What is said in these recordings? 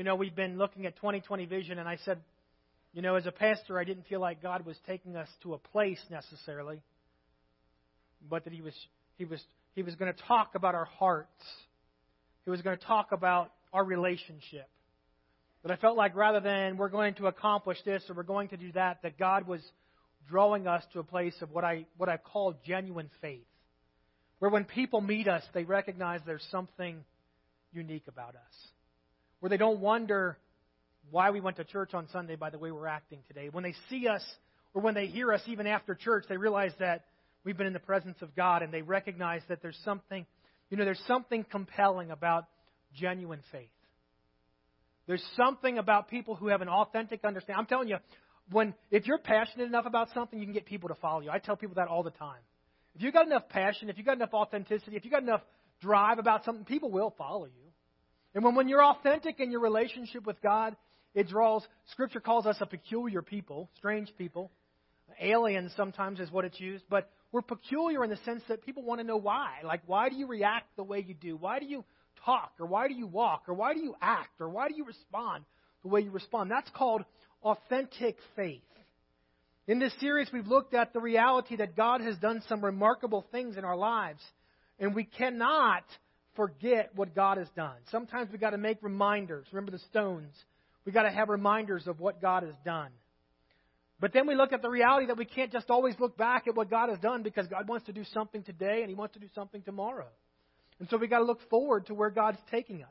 you know, we've been looking at 2020 vision, and I said, you know, as a pastor, I didn't feel like God was taking us to a place necessarily, but that He was He was He was going to talk about our hearts. He was going to talk about our relationship. But I felt like rather than we're going to accomplish this or we're going to do that, that God was drawing us to a place of what I what I call genuine faith. Where when people meet us, they recognize there's something unique about us. Where they don't wonder why we went to church on Sunday by the way we're acting today. When they see us or when they hear us even after church, they realize that we've been in the presence of God and they recognize that there's something, you know, there's something compelling about genuine faith. There's something about people who have an authentic understanding. I'm telling you, when if you're passionate enough about something, you can get people to follow you. I tell people that all the time. If you've got enough passion, if you've got enough authenticity, if you've got enough drive about something, people will follow you. And when, when you're authentic in your relationship with God, it draws, Scripture calls us a peculiar people, strange people. Aliens sometimes is what it's used, but we're peculiar in the sense that people want to know why. Like, why do you react the way you do? Why do you talk? Or why do you walk? Or why do you act? Or why do you respond the way you respond? That's called authentic faith. In this series, we've looked at the reality that God has done some remarkable things in our lives, and we cannot forget what God has done. Sometimes we've got to make reminders. Remember the stones. We've got to have reminders of what God has done. But then we look at the reality that we can't just always look back at what God has done because God wants to do something today and He wants to do something tomorrow. And so we've got to look forward to where God's taking us.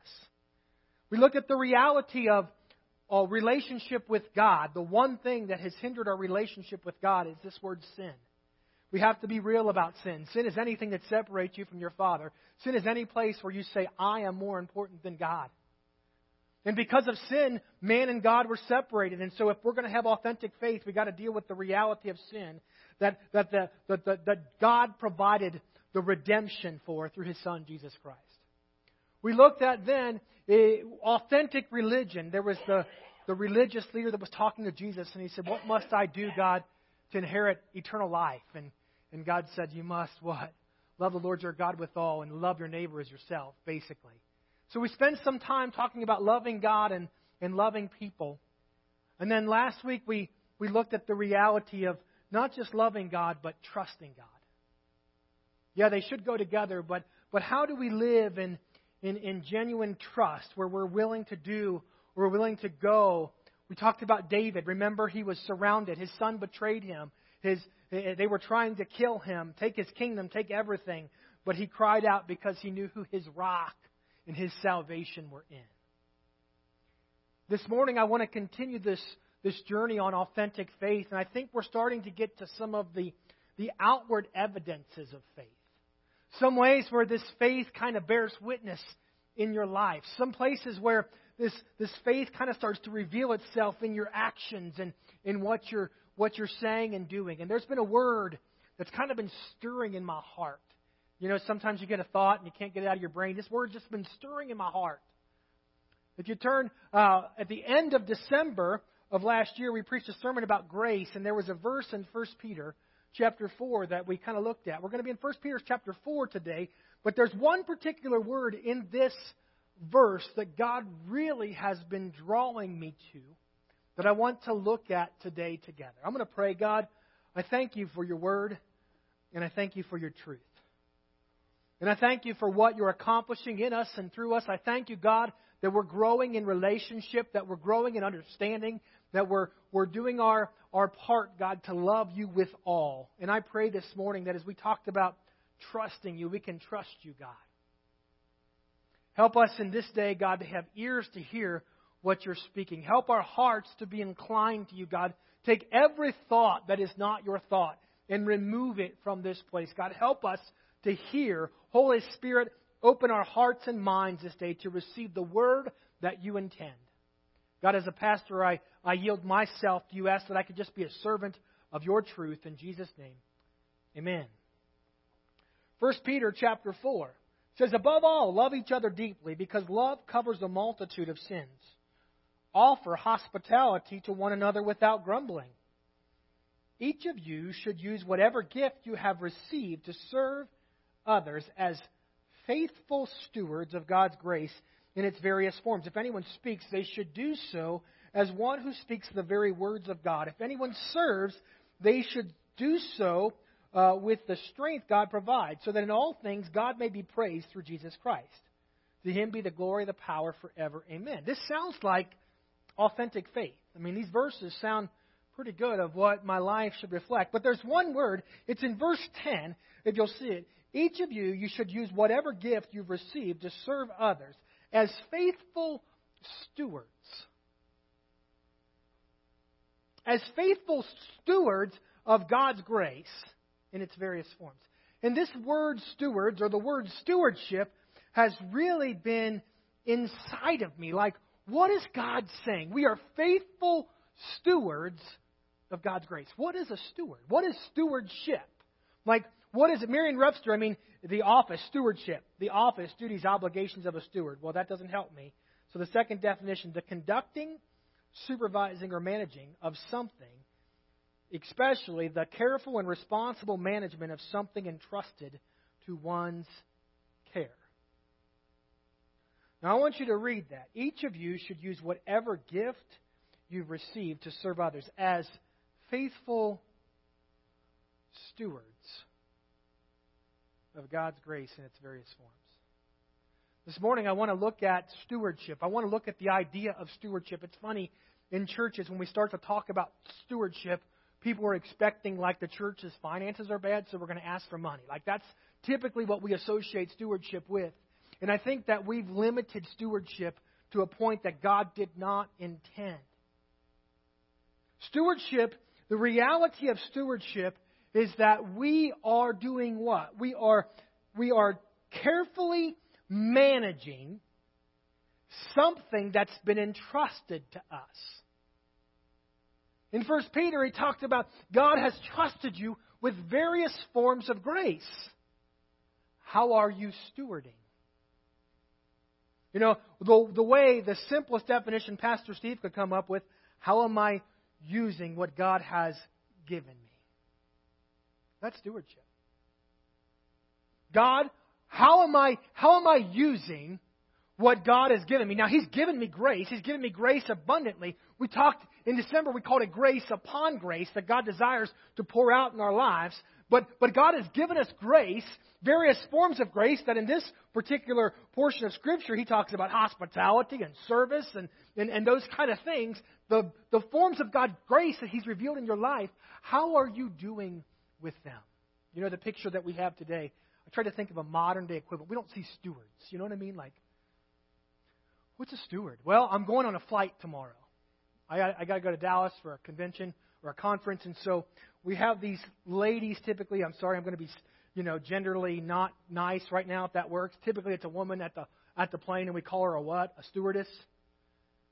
We look at the reality of a relationship with God. The one thing that has hindered our relationship with God is this word sin. We have to be real about sin. Sin is anything that separates you from your Father. Sin is any place where you say, I am more important than God. And because of sin, man and God were separated. And so if we're going to have authentic faith, we've got to deal with the reality of sin that, that, the, that, the, that God provided the redemption for through his Son, Jesus Christ. We looked at then a authentic religion. There was the, the religious leader that was talking to Jesus, and he said, What must I do, God, to inherit eternal life? And, and God said, You must what? Love the Lord your God with all and love your neighbor as yourself, basically. So we spent some time talking about loving God and, and loving people. And then last week we, we looked at the reality of not just loving God, but trusting God. Yeah, they should go together, but, but how do we live in, in, in genuine trust where we're willing to do, we're willing to go? We talked about David. Remember, he was surrounded. His son betrayed him. His, eh, they were trying to kill him, take his kingdom, take everything. But he cried out because he knew who his rock and his salvation were in. This morning, I want to continue this, this journey on authentic faith, and I think we're starting to get to some of the, the outward evidences of faith. Some ways where this faith kind of bears witness in your life. Some places where this, this faith kind of starts to reveal itself in your actions and in what you're, what you're saying and doing. And there's been a word that's kind of been stirring in my heart you know, sometimes you get a thought and you can't get it out of your brain. This word's just been stirring in my heart. If you turn uh, at the end of December of last year, we preached a sermon about grace, and there was a verse in 1 Peter chapter 4 that we kind of looked at. We're going to be in 1 Peter chapter 4 today, but there's one particular word in this verse that God really has been drawing me to that I want to look at today together. I'm going to pray, God, I thank you for your word, and I thank you for your truth. And I thank you for what you're accomplishing in us and through us. I thank you, God, that we're growing in relationship, that we're growing in understanding, that we're, we're doing our, our part, God, to love you with all. And I pray this morning that as we talked about trusting you, we can trust you, God. Help us in this day, God, to have ears to hear what you're speaking. Help our hearts to be inclined to you, God. Take every thought that is not your thought and remove it from this place. God, help us to hear. Holy Spirit, open our hearts and minds this day to receive the word that you intend. God, as a pastor, I, I yield myself to you. Ask that I could just be a servant of your truth. In Jesus' name, amen. 1 Peter chapter 4 says, Above all, love each other deeply, because love covers a multitude of sins. Offer hospitality to one another without grumbling. Each of you should use whatever gift you have received to serve others as faithful stewards of God's grace. in its various forms. If anyone speaks, they should do so as one who speaks the very words of God. If anyone serves, they should do so uh, with the strength God provides, so that in all things God may be praised through Jesus Christ. To him be the glory, the power forever. Amen. This sounds like authentic faith. I mean, these verses sound pretty good of what my life should reflect. But there's one word, it's in verse 10, if you'll see it. Each of you, you should use whatever gift you've received to serve others as faithful stewards. As faithful stewards of God's grace in its various forms. And this word stewards, or the word stewardship, has really been inside of me. Like, what is God saying? We are faithful stewards of God's grace. What is a steward? What is stewardship? Like, what is it? Merriam-Webster, I mean, the office, stewardship. The office, duties, obligations of a steward. Well, that doesn't help me. So the second definition, the conducting, supervising, or managing of something, especially the careful and responsible management of something entrusted to one's care. Now, I want you to read that. Each of you should use whatever gift you've received to serve others as faithful stewards of God's grace in its various forms. This morning, I want to look at stewardship. I want to look at the idea of stewardship. It's funny in churches when we start to talk about stewardship, people are expecting like the church's finances are bad, so we're going to ask for money. Like that's typically what we associate stewardship with. And I think that we've limited stewardship to a point that God did not intend. Stewardship, the reality of stewardship is that we are doing what? We are, we are carefully managing something that's been entrusted to us. In 1 Peter, he talked about God has trusted you with various forms of grace. How are you stewarding? You know, the, the way, the simplest definition Pastor Steve could come up with, how am I using what God has given me? That's stewardship. God, how am I, how am I using what God has given me? Now, He's given me grace. He's given me grace abundantly. We talked in December, we called it grace upon grace that God desires to pour out in our lives. But, but God has given us grace, various forms of grace, that in this particular portion of Scripture, He talks about hospitality and service and, and, and those kind of things. The, the forms of God's grace that He's revealed in your life, how are you doing with them? You know, the picture that we have today, I try to think of a modern day equivalent. We don't see stewards. You know what I mean? Like, what's a steward? Well, I'm going on a flight tomorrow. I, I got to go to Dallas for a convention or a conference, and so we have these ladies typically. I'm sorry, I'm going to be, you know, genderly not nice right now if that works. Typically, it's a woman at the at the plane, and we call her a what? A stewardess.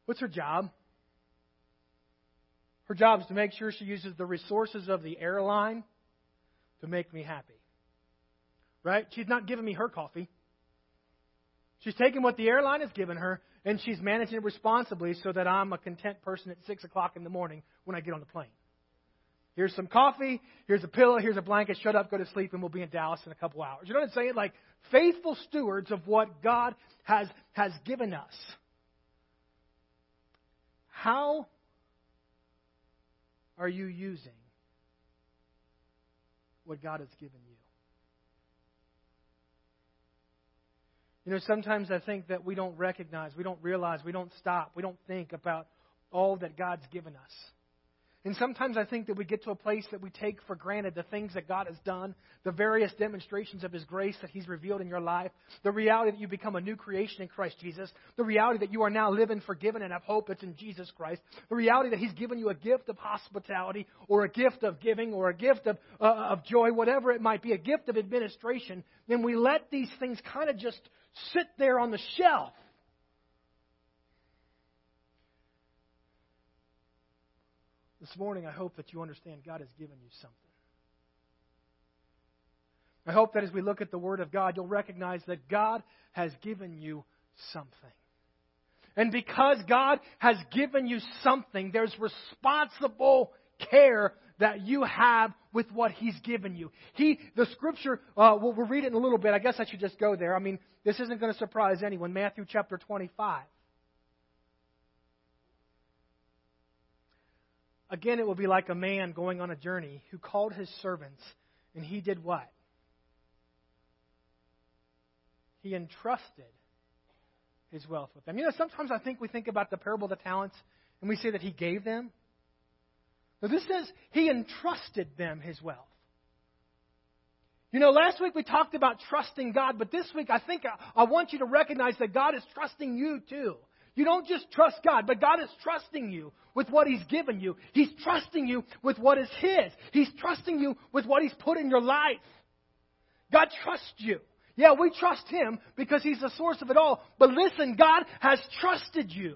What's her job? Her job is to make sure she uses the resources of the airline to make me happy. Right? She's not giving me her coffee. She's taking what the airline has given her and she's managing it responsibly so that I'm a content person at 6 o'clock in the morning when I get on the plane. Here's some coffee. Here's a pillow. Here's a blanket. Shut up, go to sleep, and we'll be in Dallas in a couple hours. You know what I'm saying? Like faithful stewards of what God has, has given us. How are you using what God has given you? You know, sometimes I think that we don't recognize, we don't realize, we don't stop, we don't think about all that God's given us. And sometimes I think that we get to a place that we take for granted the things that God has done, the various demonstrations of His grace that He's revealed in your life, the reality that you become a new creation in Christ Jesus, the reality that you are now living forgiven and have hope that's in Jesus Christ, the reality that He's given you a gift of hospitality or a gift of giving or a gift of, uh, of joy, whatever it might be, a gift of administration, then we let these things kind of just sit there on the shelf. This morning, I hope that you understand God has given you something. I hope that as we look at the Word of God, you'll recognize that God has given you something. And because God has given you something, there's responsible care that you have with what He's given you. He, the scripture, uh, we'll, we'll read it in a little bit. I guess I should just go there. I mean, this isn't going to surprise anyone. Matthew chapter 25. Again, it will be like a man going on a journey who called his servants, and he did what? He entrusted his wealth with them. You know, sometimes I think we think about the parable of the talents and we say that he gave them. But this says he entrusted them his wealth. You know, last week we talked about trusting God, but this week I think I, I want you to recognize that God is trusting you too. You don't just trust God, but God is trusting you with what He's given you. He's trusting you with what is His. He's trusting you with what He's put in your life. God trusts you. Yeah, we trust Him because He's the source of it all. But listen, God has trusted you.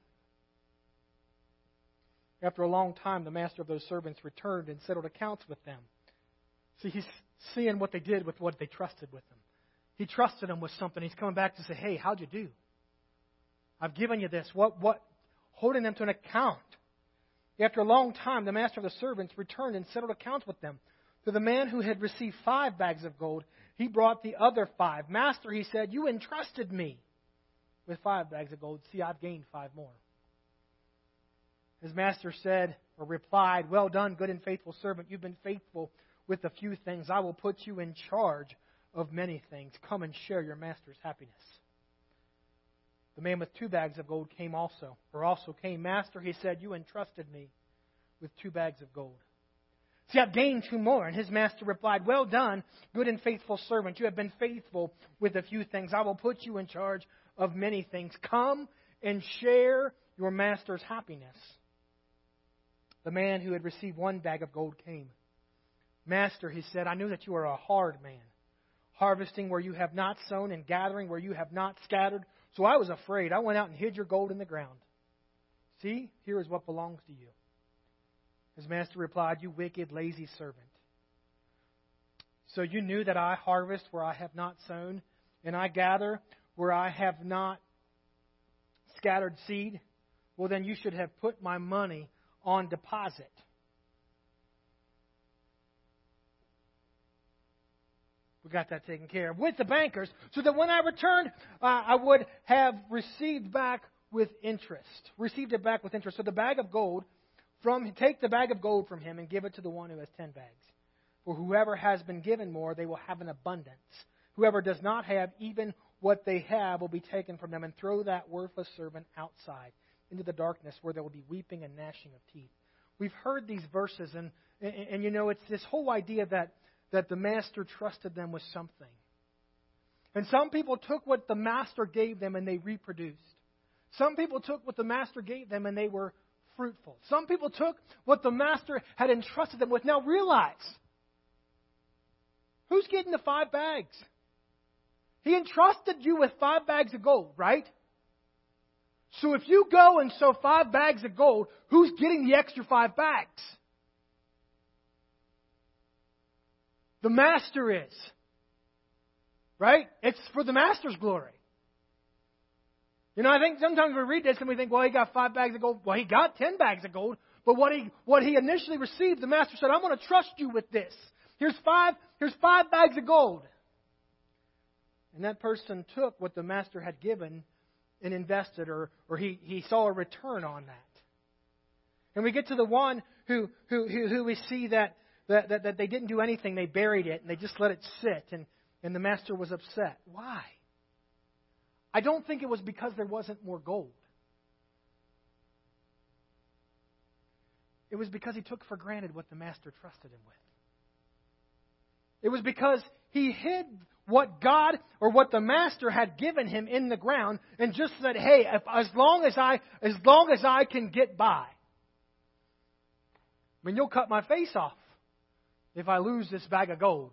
After a long time, the master of those servants returned and settled accounts with them. See, he's seeing what they did with what they trusted with them. He trusted them with something. He's coming back to say, "Hey, how'd you do? I've given you this. What? What? Holding them to an account." After a long time, the master of the servants returned and settled accounts with them. To the man who had received five bags of gold, he brought the other five. Master, he said, you entrusted me with five bags of gold. See, I've gained five more. His master said, or replied, Well done, good and faithful servant. You've been faithful with a few things. I will put you in charge of many things. Come and share your master's happiness. The man with two bags of gold came also, or also came. Master, he said, You entrusted me with two bags of gold. See, I've gained two more. And his master replied, Well done, good and faithful servant. You have been faithful with a few things. I will put you in charge of many things. Come and share your master's happiness. The man who had received one bag of gold came. Master, he said, I knew that you are a hard man, harvesting where you have not sown and gathering where you have not scattered. So I was afraid. I went out and hid your gold in the ground. See, here is what belongs to you. His master replied, You wicked, lazy servant. So you knew that I harvest where I have not sown, and I gather where I have not scattered seed? Well, then you should have put my money on deposit. We got that taken care of with the bankers, so that when I returned, uh, I would have received back with interest. Received it back with interest. So the bag of gold from take the bag of gold from him and give it to the one who has ten bags. For whoever has been given more, they will have an abundance. Whoever does not have even what they have will be taken from them, and throw that worthless servant outside into the darkness where there will be weeping and gnashing of teeth. We've heard these verses, and, and, and you know, it's this whole idea that that the master trusted them with something. And some people took what the master gave them and they reproduced. Some people took what the master gave them and they were fruitful. Some people took what the master had entrusted them with. Now realize who's getting the five bags? He entrusted you with five bags of gold, right? So if you go and sow five bags of gold, who's getting the extra five bags? The master is. Right? It's for the master's glory. You know, I think sometimes we read this and we think, well, he got five bags of gold. Well, he got ten bags of gold. But what he, what he initially received, the master said, I'm going to trust you with this. Here's five, here's five bags of gold. And that person took what the master had given and invested, or, or he, he saw a return on that. And we get to the one who, who, who, who we see that that, that, that they didn't do anything. They buried it and they just let it sit. And, and the master was upset. Why? I don't think it was because there wasn't more gold. It was because he took for granted what the master trusted him with. It was because he hid what God or what the master had given him in the ground and just said, "Hey, if, as long as I as long as I can get by, I mean, you'll cut my face off if I lose this bag of gold.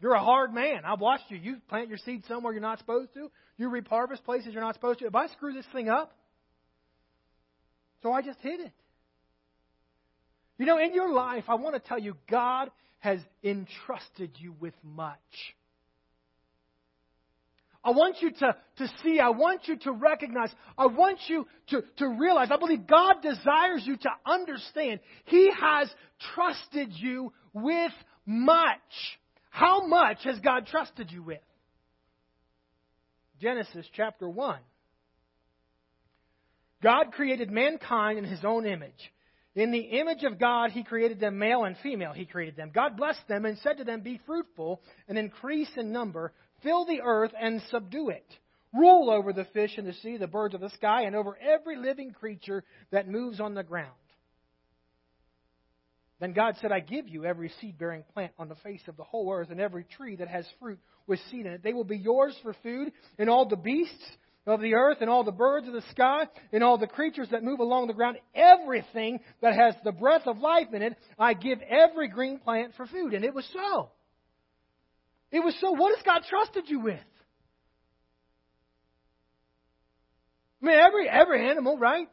You're a hard man. I've watched you. You plant your seed somewhere you're not supposed to. You reap harvest places you're not supposed to. If I screw this thing up, so I just hid it. You know, in your life, I want to tell you, God has entrusted you with much. I want you to, to see, I want you to recognize, I want you to, to realize, I believe God desires you to understand He has trusted you with much. How much has God trusted you with? Genesis chapter 1. God created mankind in His own image. In the image of God, He created them, male and female, He created them. God blessed them and said to them, Be fruitful and increase in number, fill the earth and subdue it. Rule over the fish in the sea, the birds of the sky, and over every living creature that moves on the ground. Then God said, I give you every seed bearing plant on the face of the whole earth, and every tree that has fruit with seed in it. They will be yours for food, and all the beasts of the earth, and all the birds of the sky, and all the creatures that move along the ground, everything that has the breath of life in it, I give every green plant for food. And it was so. It was so. What has God trusted you with? I mean, every every animal, right?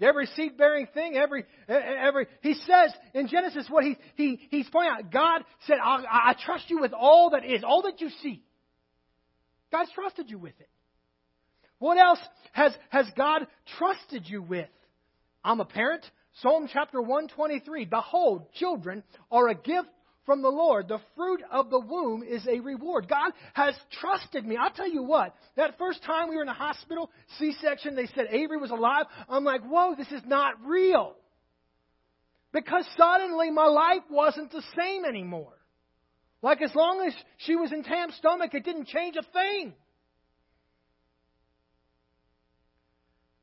Every seed bearing thing, every, every, he says in Genesis what he, he, he's pointing out. God said, I, I trust you with all that is, all that you see. God's trusted you with it. What else has, has God trusted you with? I'm a parent. Psalm chapter 123. Behold, children are a gift from the Lord. The fruit of the womb is a reward. God has trusted me. I'll tell you what, that first time we were in the hospital, C section, they said Avery was alive. I'm like, whoa, this is not real. Because suddenly my life wasn't the same anymore. Like as long as she was in Tam's stomach, it didn't change a thing.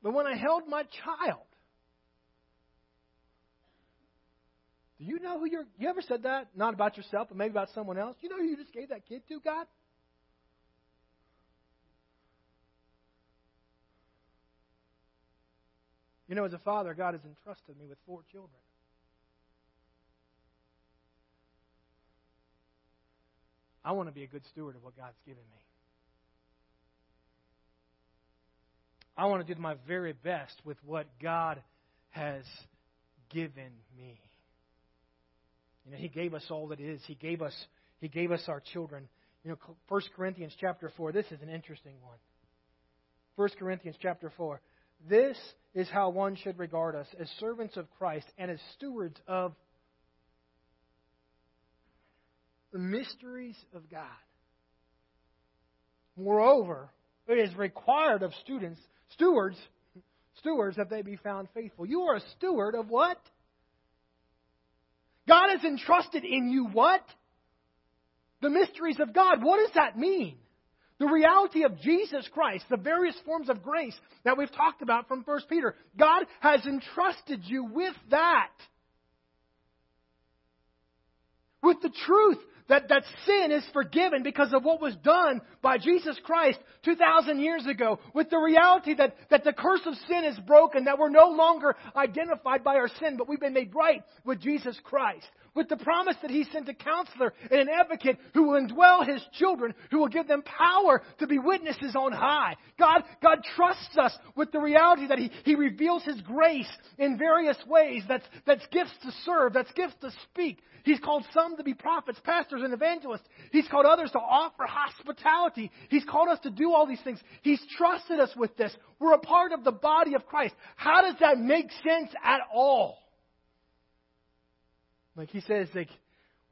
But when I held my child, Do you know who you're. You ever said that? Not about yourself, but maybe about someone else? You know who you just gave that kid to, God? You know, as a father, God has entrusted me with four children. I want to be a good steward of what God's given me. I want to do my very best with what God has given me. You know, He gave us all that is. He gave us, He gave us our children. You know, 1 Corinthians chapter 4, this is an interesting one. 1 Corinthians chapter 4. This is how one should regard us as servants of Christ and as stewards of the mysteries of God. Moreover, it is required of students, stewards, stewards that they be found faithful. You are a steward of what? God has entrusted in you what? The mysteries of God. What does that mean? The reality of Jesus Christ, the various forms of grace that we've talked about from 1 Peter. God has entrusted you with that. With the truth that, that sin is forgiven because of what was done by Jesus Christ 2,000 years ago, with the reality that, that the curse of sin is broken, that we're no longer identified by our sin, but we've been made right with Jesus Christ, with the promise that He sent a counselor and an advocate who will indwell His children, who will give them power to be witnesses on high. God, God trusts us with the reality that He, he reveals His grace in various ways. That's, that's gifts to serve, that's gifts to speak. He's called some to be prophets, pastors, and evangelists. He's called others to offer hospitality. He's called us to do all these things. He's trusted us with this. We're a part of the body of Christ. How does that make sense at all? Like he says, like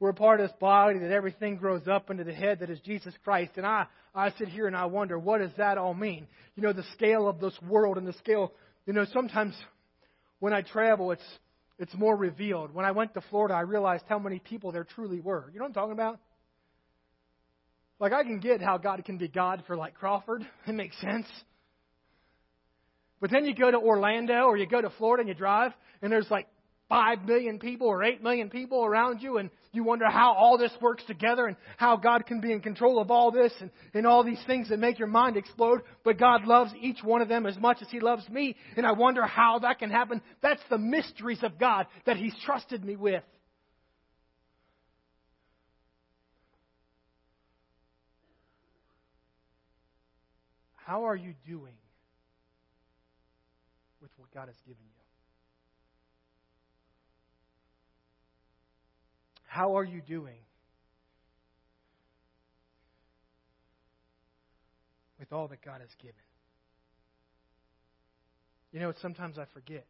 we're a part of this body that everything grows up into the head that is Jesus Christ. And I, I sit here and I wonder, what does that all mean? You know, the scale of this world and the scale, you know, sometimes when I travel, it's, it's more revealed. When I went to Florida, I realized how many people there truly were. You know what I'm talking about? Like, I can get how God can be God for, like, Crawford. It makes sense. But then you go to Orlando or you go to Florida and you drive, and there's like 5 million people or 8 million people around you, and you wonder how all this works together and how God can be in control of all this and, and all these things that make your mind explode. But God loves each one of them as much as He loves me, and I wonder how that can happen. That's the mysteries of God that He's trusted me with. How are you doing with what God has given you? How are you doing with all that God has given? You know, sometimes I forget.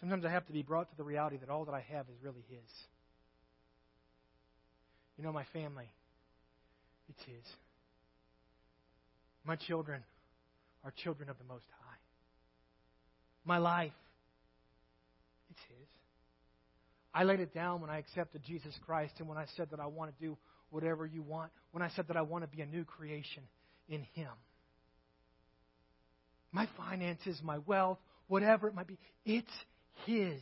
Sometimes I have to be brought to the reality that all that I have is really His. You know, my family, it's His. My children are children of the Most High. My life, it's His. I laid it down when I accepted Jesus Christ and when I said that I want to do whatever you want, when I said that I want to be a new creation in Him. My finances, my wealth, whatever it might be, it's His.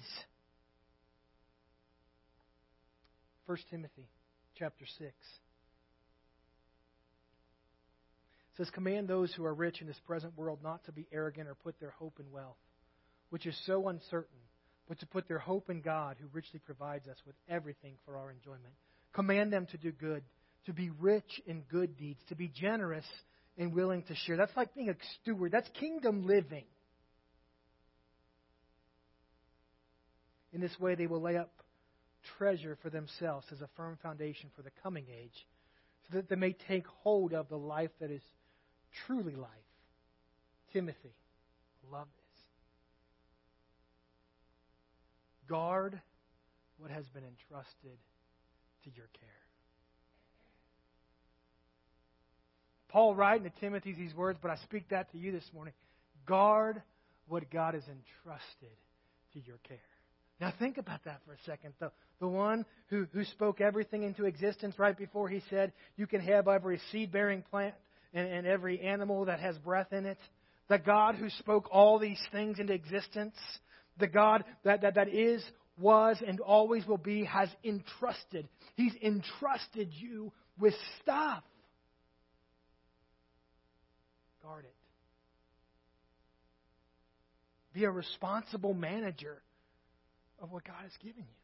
1 Timothy chapter 6. says, Command those who are rich in this present world not to be arrogant or put their hope in wealth, which is so uncertain, but to put their hope in God, who richly provides us with everything for our enjoyment. Command them to do good, to be rich in good deeds, to be generous and willing to share. That's like being a steward, that's kingdom living. In this way, they will lay up treasure for themselves as a firm foundation for the coming age, so that they may take hold of the life that is truly life. Timothy, love this. Guard what has been entrusted to your care. Paul writing to Timothy these words, but I speak that to you this morning. Guard what God has entrusted to your care. Now think about that for a second. The, the one who, who spoke everything into existence right before he said, You can have every seed bearing plant and, and every animal that has breath in it. The God who spoke all these things into existence. The God that, that, that is, was, and always will be, has entrusted. He's entrusted you with stuff. Guard it. Be a responsible manager of what God has given you.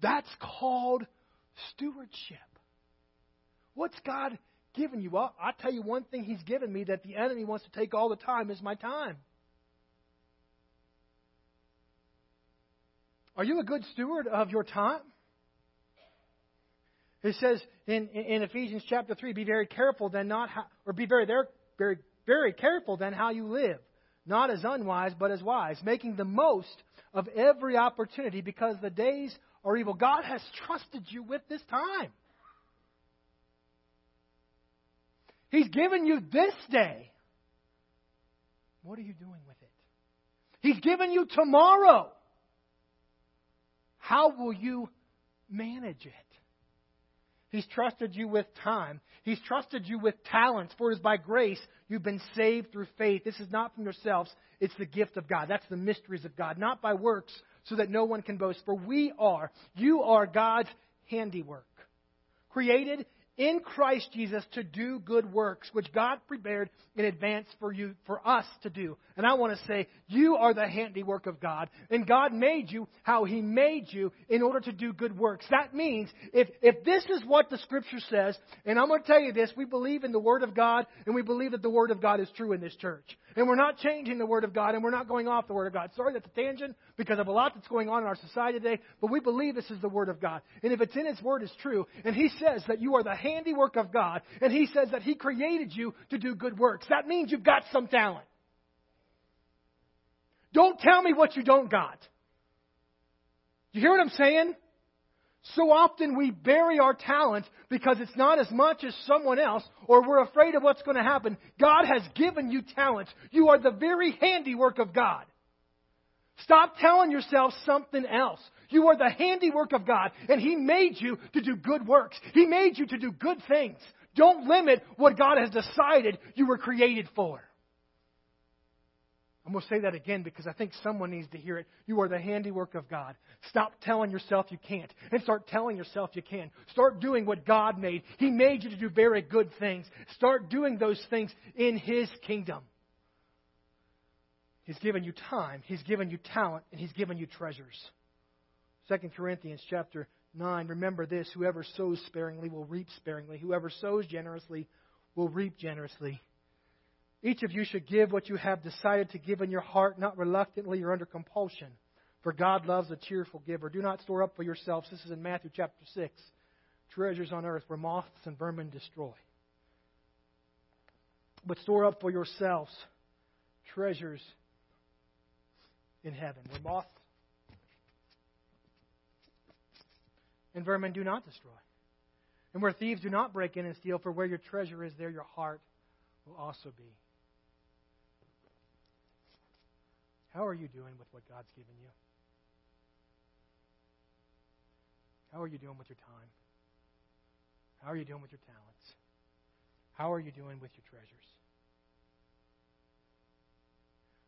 That's called stewardship. What's God given you? Well, I'll tell you one thing He's given me that the enemy wants to take all the time is my time. Are you a good steward of your time? It says in, in Ephesians chapter 3, be very careful then not how, or be very, very, very careful then how you live. Not as unwise, but as wise, making the most of every opportunity because the days are evil. God has trusted you with this time. He's given you this day. What are you doing with it? He's given you tomorrow. How will you manage it? He's trusted you with time. He's trusted you with talents, for it is by grace you've been saved through faith. This is not from yourselves, it's the gift of God. That's the mysteries of God, not by works, so that no one can boast. For we are, you are God's handiwork, created in Christ Jesus to do good works, which God prepared in advance for you, for us to do. And I want to say, you are the handiwork of God, and God made you how He made you in order to do good works. That means if, if this is what the Scripture says, and I'm going to tell you this, we believe in the Word of God, and we believe that the Word of God is true in this church. And we're not changing the Word of God, and we're not going off the Word of God. Sorry, that's a tangent because of a lot that's going on in our society today, but we believe this is the Word of God. And if it's in His Word, it's true. And He says that you are the handiwork of God, and He says that He created you to do good works. That means you've got some talent. Don't tell me what you don't got. You hear what I'm saying? So often we bury our talent because it's not as much as someone else or we're afraid of what's going to happen. God has given you talent. You are the very handiwork of God. Stop telling yourself something else. You are the handiwork of God, and He made you to do good works. He made you to do good things. Don't limit what God has decided you were created for. I'm going to say that again because I think someone needs to hear it. You are the handiwork of God. Stop telling yourself you can't and start telling yourself you can. Start doing what God made. He made you to do very good things. Start doing those things in His kingdom. He's given you time, He's given you talent, and He's given you treasures. 2 Corinthians chapter 9, remember this whoever sows sparingly will reap sparingly, whoever sows generously will reap generously. Each of you should give what you have decided to give in your heart, not reluctantly or under compulsion. For God loves a cheerful giver. Do not store up for yourselves. This is in Matthew chapter 6. Treasures on earth where moths and vermin destroy. But store up for yourselves treasures in heaven where moths and vermin do not destroy. And where thieves do not break in and steal, for where your treasure is, there your heart will also be. How are you doing with what God's given you? How are you doing with your time? How are you doing with your talents? How are you doing with your treasures?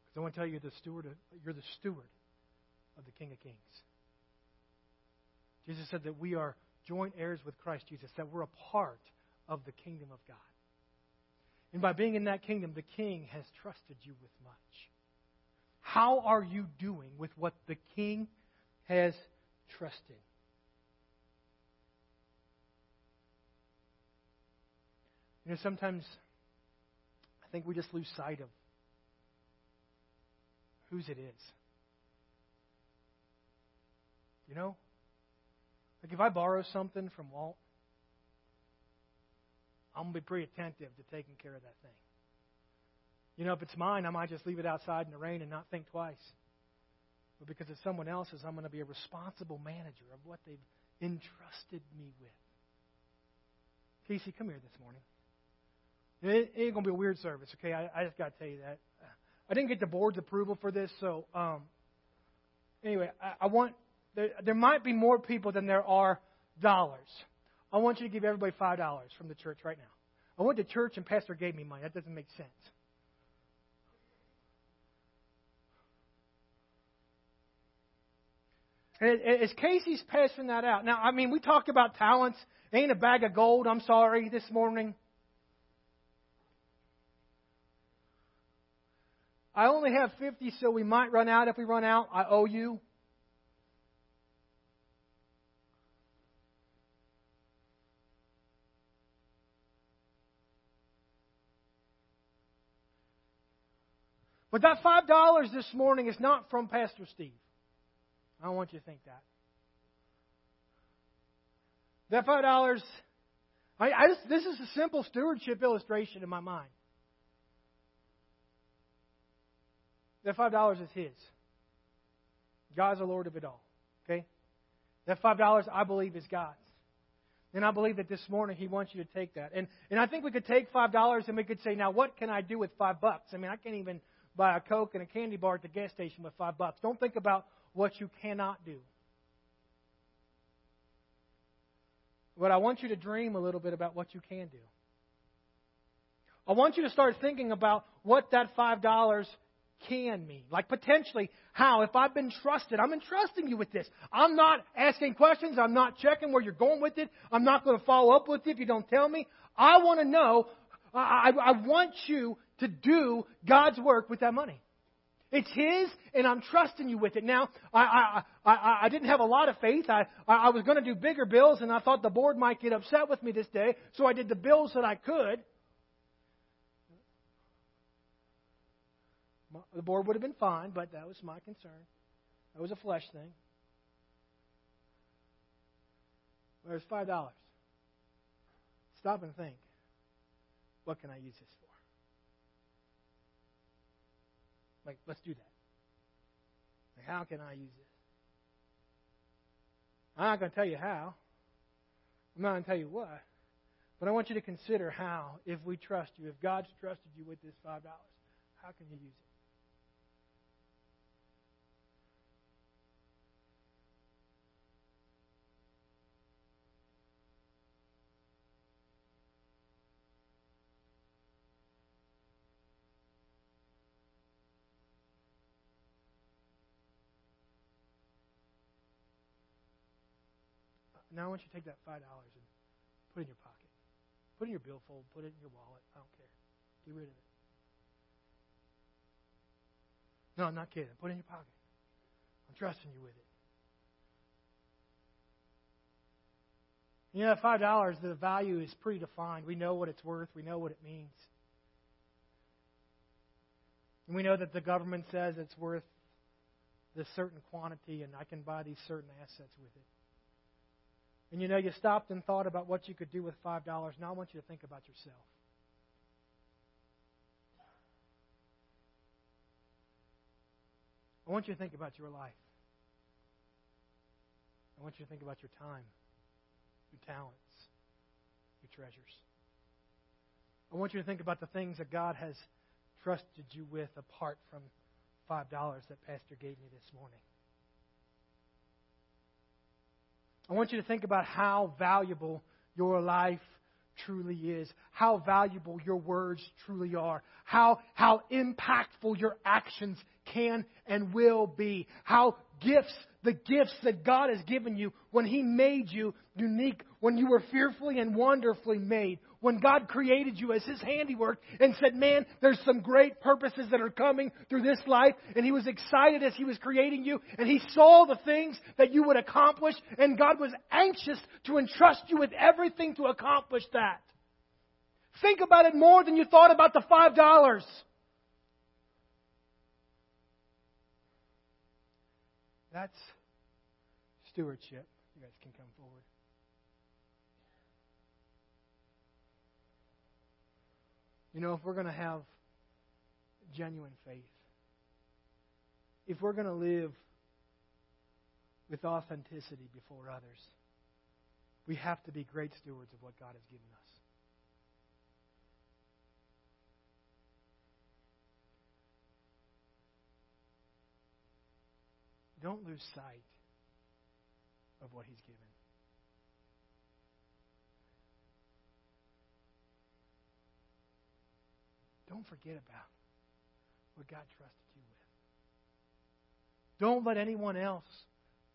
Because I want to tell you, the steward you're the steward of the King of Kings. Jesus said that we are joint heirs with Christ Jesus, that we're a part of the kingdom of God. And by being in that kingdom, the king has trusted you with much. How are you doing with what the king has trusted? You know, sometimes I think we just lose sight of whose it is. You know? Like if I borrow something from Walt, I'm to be pretty attentive to taking care of that thing. You know, if it's mine, I might just leave it outside in the rain and not think twice. But because it's someone else's, I'm going to be a responsible manager of what they've entrusted me with. Casey, come here this morning. It ain't going to be a weird service, okay? I, I just got to tell you that. I didn't get the board's approval for this, so um, anyway, I, I want there, there might be more people than there are dollars. I want you to give everybody $5 from the church right now. I went to church and pastor gave me money. That doesn't make sense. And as Casey's passing that out, now, I mean, we talked about talents. Ain't a bag of gold, I'm sorry, this morning. I only have 50, so we might run out. If we run out, I owe you. But that $5 this morning is not from Pastor Steve. I don't want you to think that. That $5, I, I just, this is a simple stewardship illustration in my mind. That $5 is His. God's the Lord of it all. Okay? That $5 I believe is God's. And I believe that this morning He wants you to take that. And, and I think we could take $5 and we could say, now what can I do with 5 bucks? I mean, I can't even buy a Coke and a candy bar at the gas station with five bucks. Don't think about what you cannot do. But I want you to dream a little bit about what you can do. I want you to start thinking about what that $5 can mean. Like potentially how, if I've been trusted, I'm entrusting you with this. I'm not asking questions. I'm not checking where you're going with it. I'm not going to follow up with you if you don't tell me. I want to know. I, I, I want you to do God's work with that money. It's His, and I'm trusting you with it. Now, I, I, I, I didn't have a lot of faith. I, I was going to do bigger bills, and I thought the board might get upset with me this day, so I did the bills that I could. The board would have been fine, but that was my concern. That was a flesh thing. There's five dollars. Stop and think. What can I use this for? Like, let's do that. Like, how can I use this? I'm not going to tell you how. I'm not going to tell you what. But I want you to consider how, if we trust you, if God's trusted you with this $5, how can you use it? Now I want you to take that $5 and put it in your pocket. Put it in your billfold. Put it in your wallet. I don't care. Get rid of it. No, I'm not kidding. Put it in your pocket. I'm trusting you with it. You know, five dollars, the value is pretty defined. We know what it's worth. We know what it means. And we know that the government says it's worth this certain quantity, and I can buy these certain assets with it. And you know, you stopped and thought about what you could do with five dollars. Now I want you to think about yourself. I want you to think about your life. I want you to think about your time, your talents, your treasures. I want you to think about the things that God has trusted you with apart from $5 that Pastor gave me this morning. I want you to think about how valuable your life truly is, how valuable your words truly are, how, how impactful your actions can and will be, how gifts, the gifts that God has given you when He made you unique, when you were fearfully and wonderfully made, when God created you as His handiwork and said, Man, there's some great purposes that are coming through this life. And He was excited as He was creating you, and He saw the things that you would accomplish, and God was anxious to entrust you with everything to accomplish that. Think about it more than you thought about the $5. That's stewardship. You guys can come forward. You know, if we're going to have genuine faith, if we're going to live with authenticity before others, we have to be great stewards of what God has given us. Don't lose sight of what He's given. Don't forget about what God trusted you with. Don't let anyone else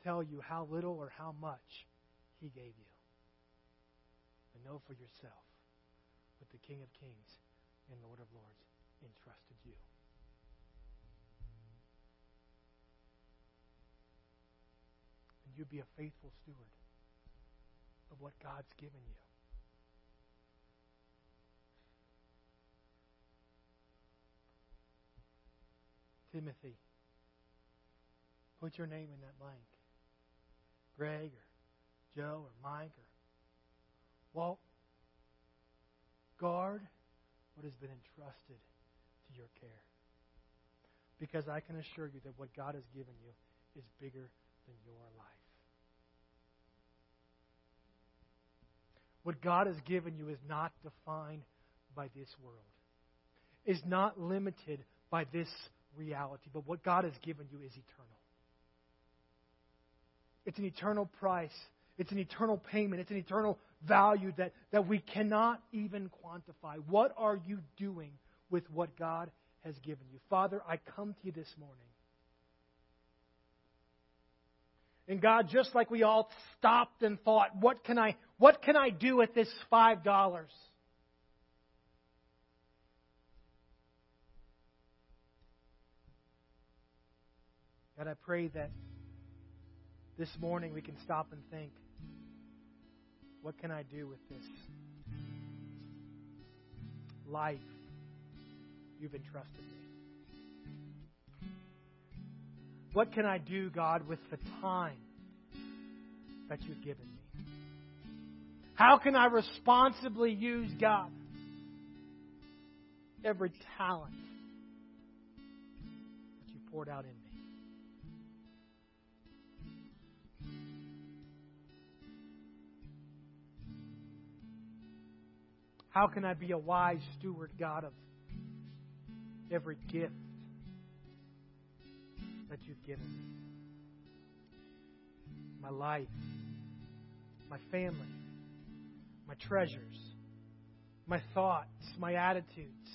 tell you how little or how much He gave you. And know for yourself what the King of Kings and Lord of Lords entrusted you. You be a faithful steward of what God's given you. Timothy. Put your name in that blank. Greg or Joe or Mike or Walt. Guard what has been entrusted to your care. Because I can assure you that what God has given you is bigger than your life. What God has given you is not defined by this world, is not limited by this reality, but what God has given you is eternal. It's an eternal price. It's an eternal payment. It's an eternal value that, that we cannot even quantify. What are you doing with what God has given you? Father, I come to you this morning. And God, just like we all stopped and thought, what can I, what can I do with this five dollars? God, I pray that this morning we can stop and think what can I do with this life you've entrusted me? What can I do, God, with the time that you've given me? How can I responsibly use, God, every talent that you poured out in me? How can I be a wise steward, God, of every gift that you've given me? My life, my family, my treasures, my thoughts, my attitudes.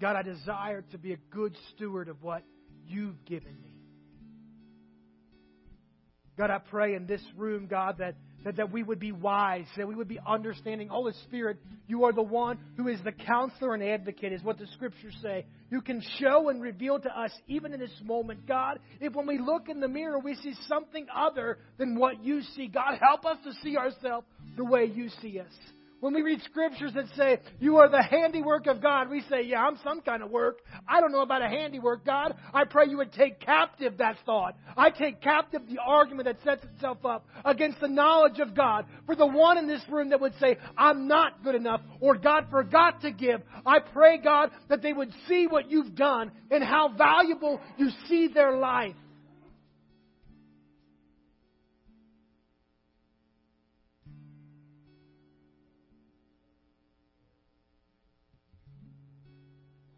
God, I desire to be a good steward of what you've given me. God, I pray in this room, God, that that, that we would be wise, that we would be understanding. Holy Spirit, you are the one who is the counselor and advocate, is what the scriptures say. You can show and reveal to us, even in this moment, God, if when we look in the mirror we see something other than what you see, God, help us to see ourselves the way you see us. When we read scriptures that say, You are the handiwork of God, we say, Yeah, I'm some kind of work. I don't know about a handiwork, God. I pray you would take captive that thought. I take captive the argument that sets itself up against the knowledge of God. For the one in this room that would say, I'm not good enough, or God forgot to give, I pray, God, that they would see what you've done and how valuable you see their life.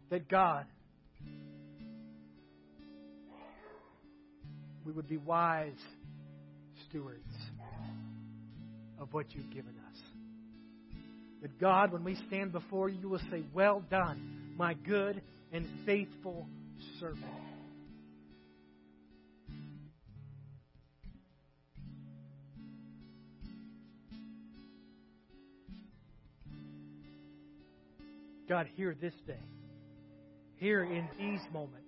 That God, we would be wise stewards of what you've given us. That God, when we stand before you, will say, Well done, my good and faithful servant. God, hear this day here in these moments.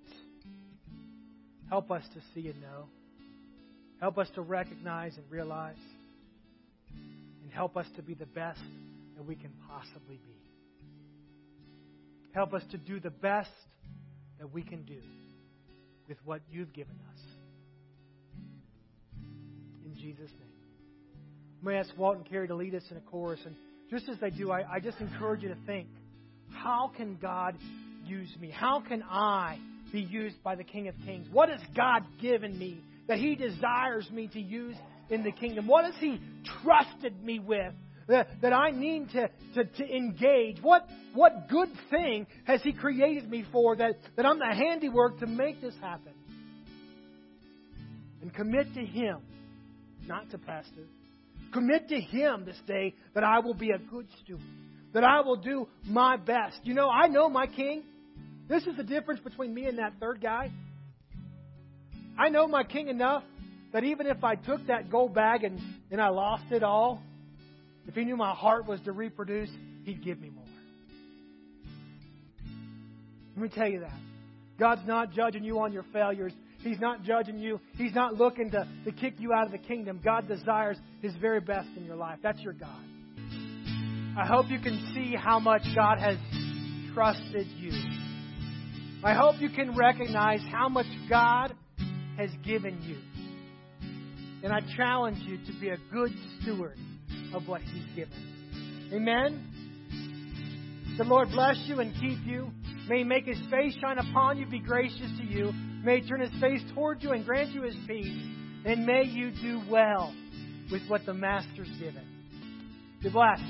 Help us to see and know. Help us to recognize and realize. And help us to be the best that we can possibly be. Help us to do the best that we can do with what you've given us. In Jesus' name. May I'm going to ask Walt and Carrie to lead us in a chorus. And just as they do, I, I just encourage you to think how can God use me? How can I be used by the King of Kings? What has God given me that He desires me to use in the kingdom? What has He trusted me with that, that I need to, to, to engage? What, what good thing has He created me for that, that I'm the handiwork to make this happen? And commit to Him, not to Pastor. Commit to Him this day that I will be a good steward, that I will do my best. You know, I know my King. This is the difference between me and that third guy. I know my king enough that even if I took that gold bag and, and I lost it all, if he knew my heart was to reproduce, he'd give me more. Let me tell you that. God's not judging you on your failures. He's not judging you. He's not looking to, to kick you out of the kingdom. God desires His very best in your life. That's your God. I hope you can see how much God has trusted you. I hope you can recognize how much God has given you. And I challenge you to be a good steward of what He's given. Amen? The Lord bless you and keep you. May He make His face shine upon you, be gracious to you. May He turn His face toward you and grant you His peace. And may you do well with what the Master's given. Be blessed.